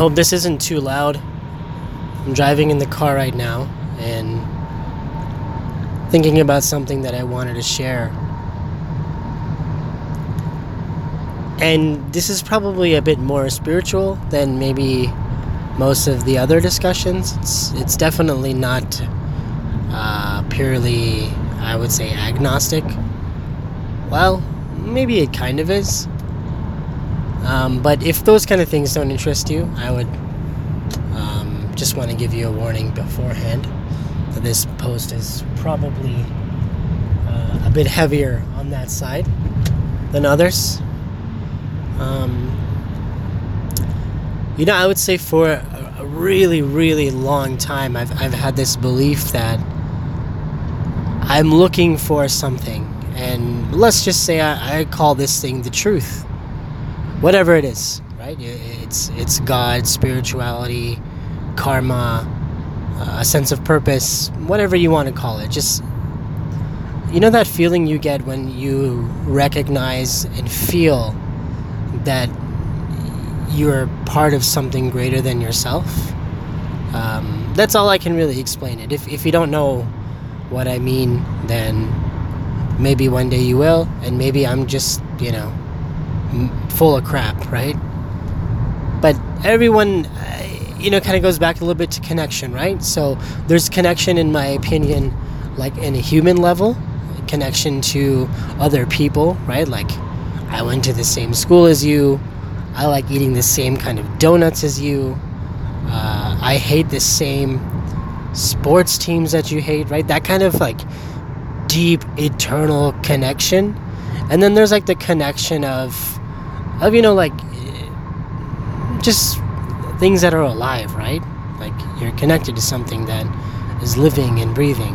hope this isn't too loud. I'm driving in the car right now and thinking about something that I wanted to share. And this is probably a bit more spiritual than maybe most of the other discussions. It's, it's definitely not uh, purely, I would say, agnostic. Well, maybe it kind of is. Um, but if those kind of things don't interest you, I would um, just want to give you a warning beforehand that this post is probably uh, a bit heavier on that side than others. Um, you know, I would say for a, really, really long time, I've, I've had this belief that I'm looking for something. And let's just say I, I call this thing the truth. Whatever it is, right? It's, it's God, spirituality, karma, uh, a sense of purpose, whatever you want to call it. Just, you know, that feeling you get when you recognize and feel that you're part of something greater than yourself. Um, that's all I can really explain it. If, if you don't know what I mean, then maybe one day you will, and maybe I'm just, you know, full of crap, right? But everyone, uh, you know, kind of goes back a little bit to connection, right? So there's connection, in my opinion, like in a human level, connection to other people, right? Like I went to the same school as you. I like eating the same kind of donuts as you. Uh, I hate the same sports teams that you hate, right? That kind of like deep, eternal connection. And then there's like the connection of, of you know, like just things that are alive, right? Like you're connected to something that is living and breathing.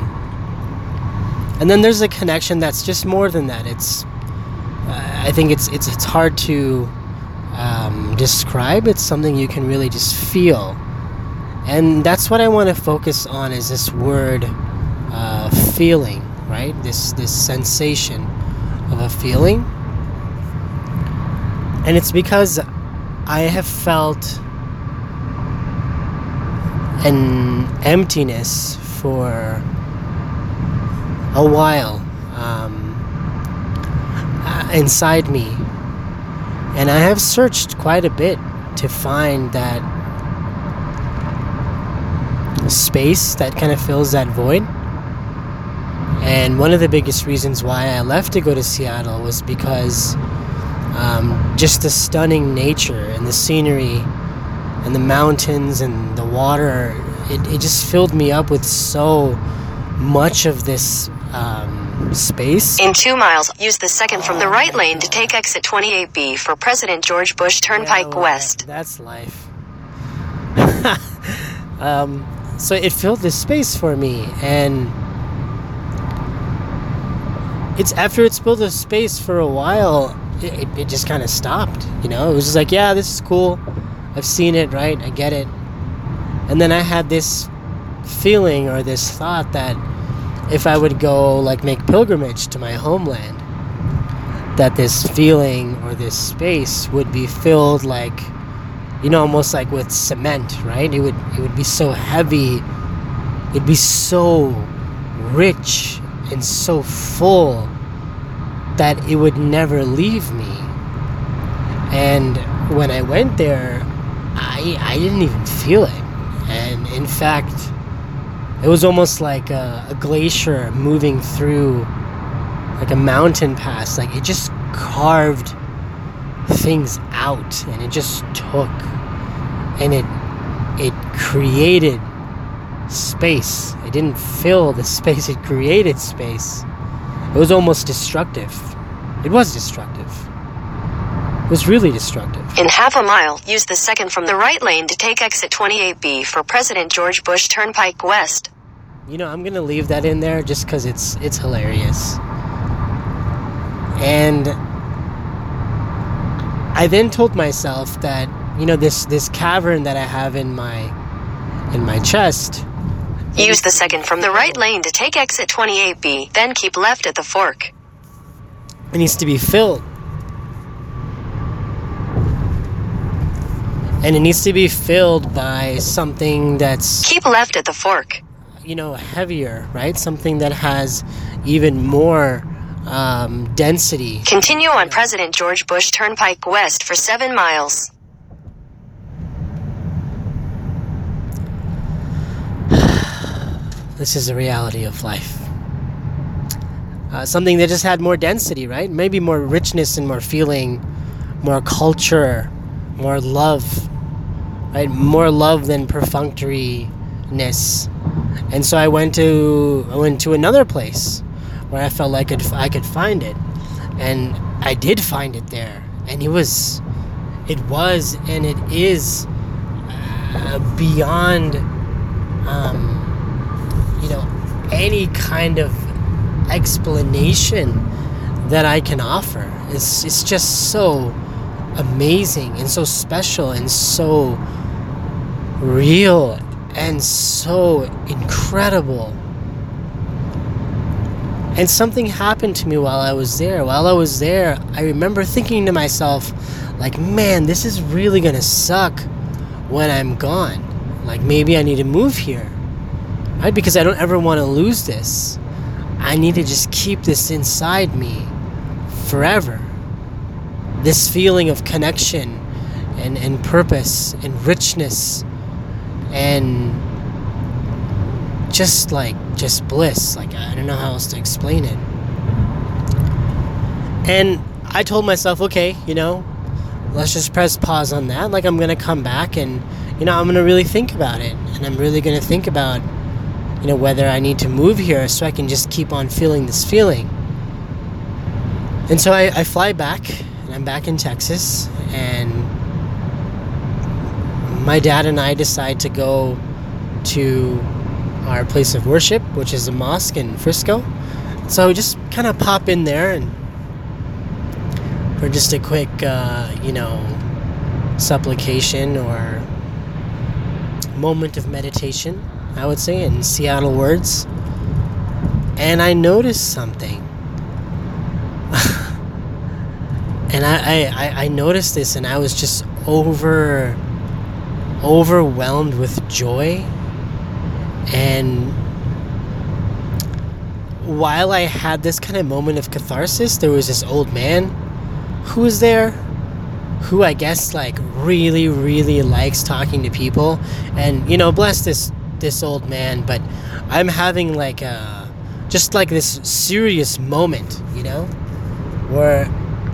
And then there's a connection that's just more than that. It's, uh, I think it's it's it's hard to um, describe. It's something you can really just feel, and that's what I want to focus on. Is this word uh, feeling, right? This this sensation of a feeling, and it's because I have felt an emptiness for a while um, uh, inside me. And I have searched quite a bit to find that space that kind of fills that void. And one of the biggest reasons why I left to go to Seattle was because um, just the stunning nature and the scenery and the mountains and the water, it, it just filled me up with so much of this um, space. In two miles, use the second from the right lane to take exit 28B for President George Bush Turnpike Yeah, West. That's life. um, so it filled this space for me, and it's after it's filled this space for a while, it, it, just kind of stopped. You know, it was just like, yeah, this is cool. I've seen it, right? I get it. And then I had this feeling or this thought that if I would go like make pilgrimage to my homeland, that this feeling or this space would be filled like you know almost like with cement, right? It would it would be so heavy. It'd be so rich and so full that it would never leave me. And when I went there, I I didn't even feel it. And in fact, it was almost like a, a glacier moving through like a mountain pass. Like it just carved things out and it just took and it it created space. It didn't fill the space, it created space. It was almost destructive. It was destructive. It was really destructive. In half a mile, use the second from the right lane to take exit 28B for President George Bush Turnpike West. You know, I'm gonna leave that in there just because it's it's hilarious. And I then told myself that you know this this cavern that I have in my in my chest. Use the second from the right lane to take exit 28B, then keep left at the fork. It needs to be filled. and it needs to be filled by something that's Keep left at the fork. you know heavier right something that has even more um, density Continue on President George Bush Turnpike West for 7 miles. This is the reality of life. Uh, something that just had more density right? Maybe more richness and more feeling more culture more love right? More love than perfunctoryness and so i went to i went to another place where i felt like I could, I could find it. And i did find it there. And it was it was and it is uh, beyond um, any kind of explanation that I can offer. It's it's just so amazing and so special and so real and so incredible. And something happened to me while I was there. While I was there, I remember thinking to myself, like, man, this is really gonna suck when I'm gone. Like, maybe I need to move here right? Because I don't ever want to lose this. I need to just keep this inside me forever. This feeling of connection and, and purpose and richness and just like just bliss. Like I don't know how else to explain it. And I told myself, okay, you know, let's just press pause on that. Like I'm gonna come back and you know, I'm gonna really think about it. And I'm really gonna think about you know, whether I need to move here so I can just keep on feeling this feeling. And so I, I fly back, and I'm back in Texas, and my dad and I decide to go to our place of worship, which is a mosque in Frisco. So we just kind of pop in there and for just a quick, uh, you know, supplication or moment of meditation. I would say, in Seattle words. And I noticed something. and I, I, I noticed this and I was just over overwhelmed with joy. And while I had this kind of moment of catharsis, there was this old man who was there who I guess like really, really likes talking to people. And you know, bless this this old man, but I'm having like a just like this serious moment, you know, where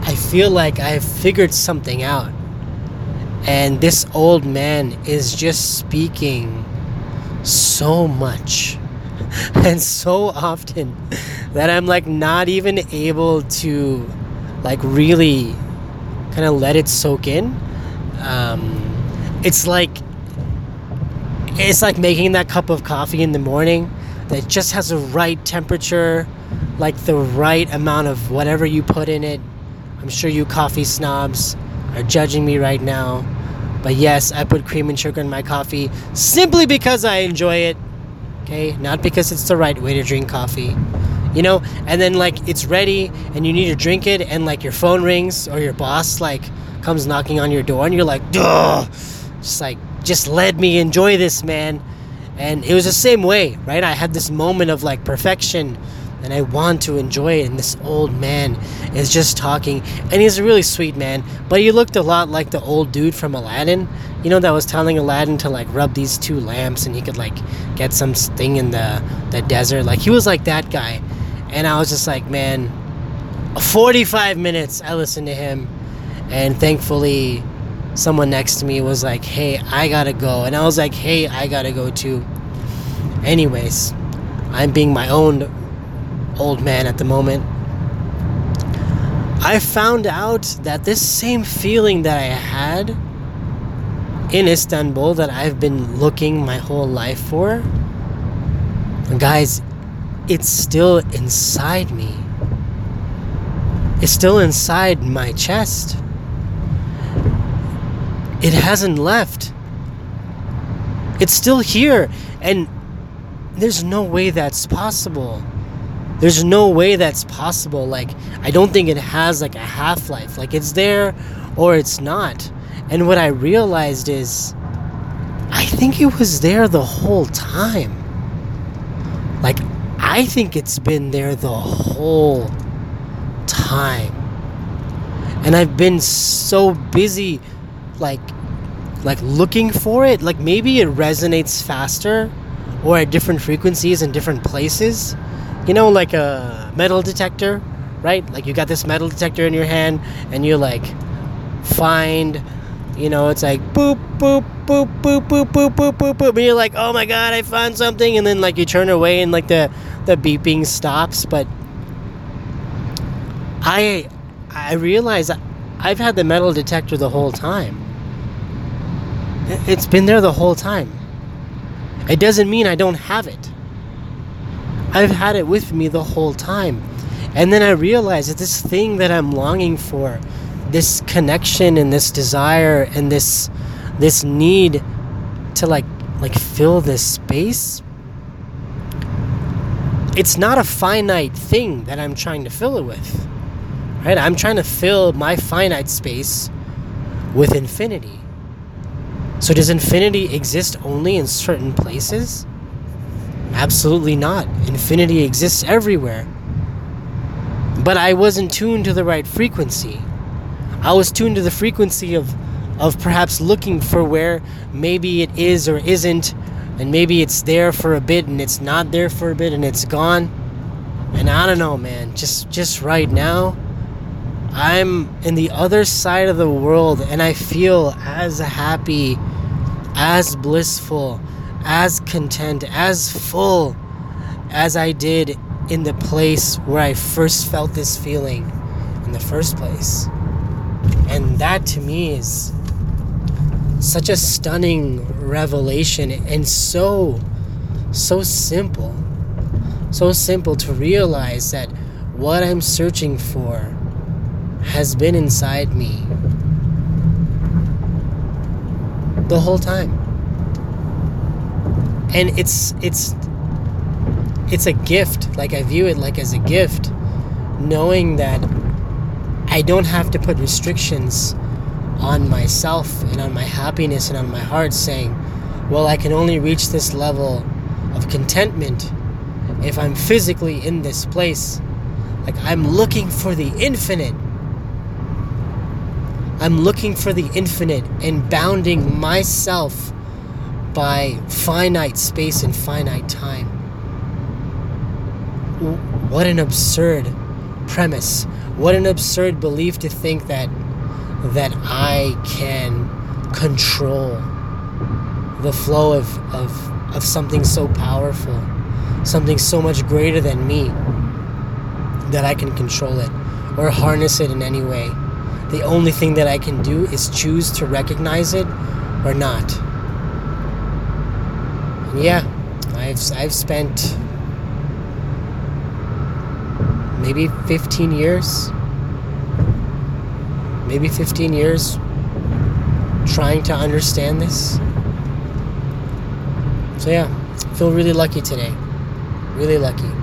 I feel like I've figured something out. And this old man is just speaking so much and so often that I'm like not even able to like really kind of let it soak in. Um, it's like it's like making that cup of coffee in the morning that just has the right temperature, like the right amount of whatever you put in it. I'm sure you coffee snobs are judging me right now. But yes, I put cream and sugar in my coffee simply because I enjoy it. Okay? Not because it's the right way to drink coffee. You know? And then like it's ready and you need to drink it and like your phone rings or your boss like comes knocking on your door and you're like, duh just like just let me enjoy this man. And it was the same way right? I had this moment of like perfection and i want to enjoy it. And this old man is just talking and he's a really sweet man. But he looked a lot like the old dude from aladdin you know that was telling aladdin to like rub these two lamps and he could like get some thing in the the desert. Like he was like that guy. And i was just like man 45 minutes i listened to him. And thankfully someone next to me was like, hey, I gotta go. And I was like, hey, I gotta go too. Anyways, I'm being my own old man at the moment. I found out that this same feeling that I had in Istanbul that I've been looking my whole life for, guys, it's still inside me. It's still inside my chest it hasn't left. It's still here. And there's no way that's possible. There's no way that's possible. Like, I don't think it has like a half life. Like, it's there or it's not. And what I realized is, I think it was there the whole time. Like, I think it's been there the whole time. And I've been so busy, like, like looking for it. Like maybe it resonates faster, or at different frequencies in different places. You know, like a metal detector, right? Like you got this metal detector in your hand, and you like find you know, it's like boop, boop, boop, boop, boop, boop, boop, boop, boop. And you're like, oh my god, I found something. And then like you turn away and like the, the beeping stops. But I I realize I've had the metal detector the whole time. It's been there the whole time. It doesn't mean I don't have it. I've had it with me the whole time. And then I realized that this thing that I'm longing for, this connection and this desire and this this need to like like fill this space it's not a finite thing that I'm trying to fill it with. Right? I'm trying to fill my finite space with infinity. So does infinity exist only in certain places? Absolutely not. Infinity exists everywhere. But I wasn't tuned to the right frequency. I was tuned to the frequency of of perhaps looking for where maybe it is or isn't and maybe it's there for a bit and it's not there for a bit and it's gone. And I don't know, man. Just just right now I'm in the other side of the world and I feel as happy, as blissful, as content, as full as I did in the place where I first felt this feeling in the first place. And that to me is such a stunning revelation and so, so simple. So simple to realize that what I'm searching for has been inside me the whole time. And it's it's it's a gift. Like I view it like as a gift knowing that I don't have to put restrictions on myself and on my happiness and on my heart, saying, Well, I can only reach this level of contentment if I'm physically in this place. Like, I'm looking for the infinite. I'm looking for the infinite and bounding myself by finite space and finite time. What an absurd premise what an absurd belief to think that that I can control the flow of, of, of something so powerful, something so much greater than me, that I can control it or harness it in any way. The only thing that I can do is choose to recognize it or not. And yeah, I've, I've spent maybe 15 years. Maybe 15 years trying to understand this. So, yeah, feel really lucky today. Really lucky.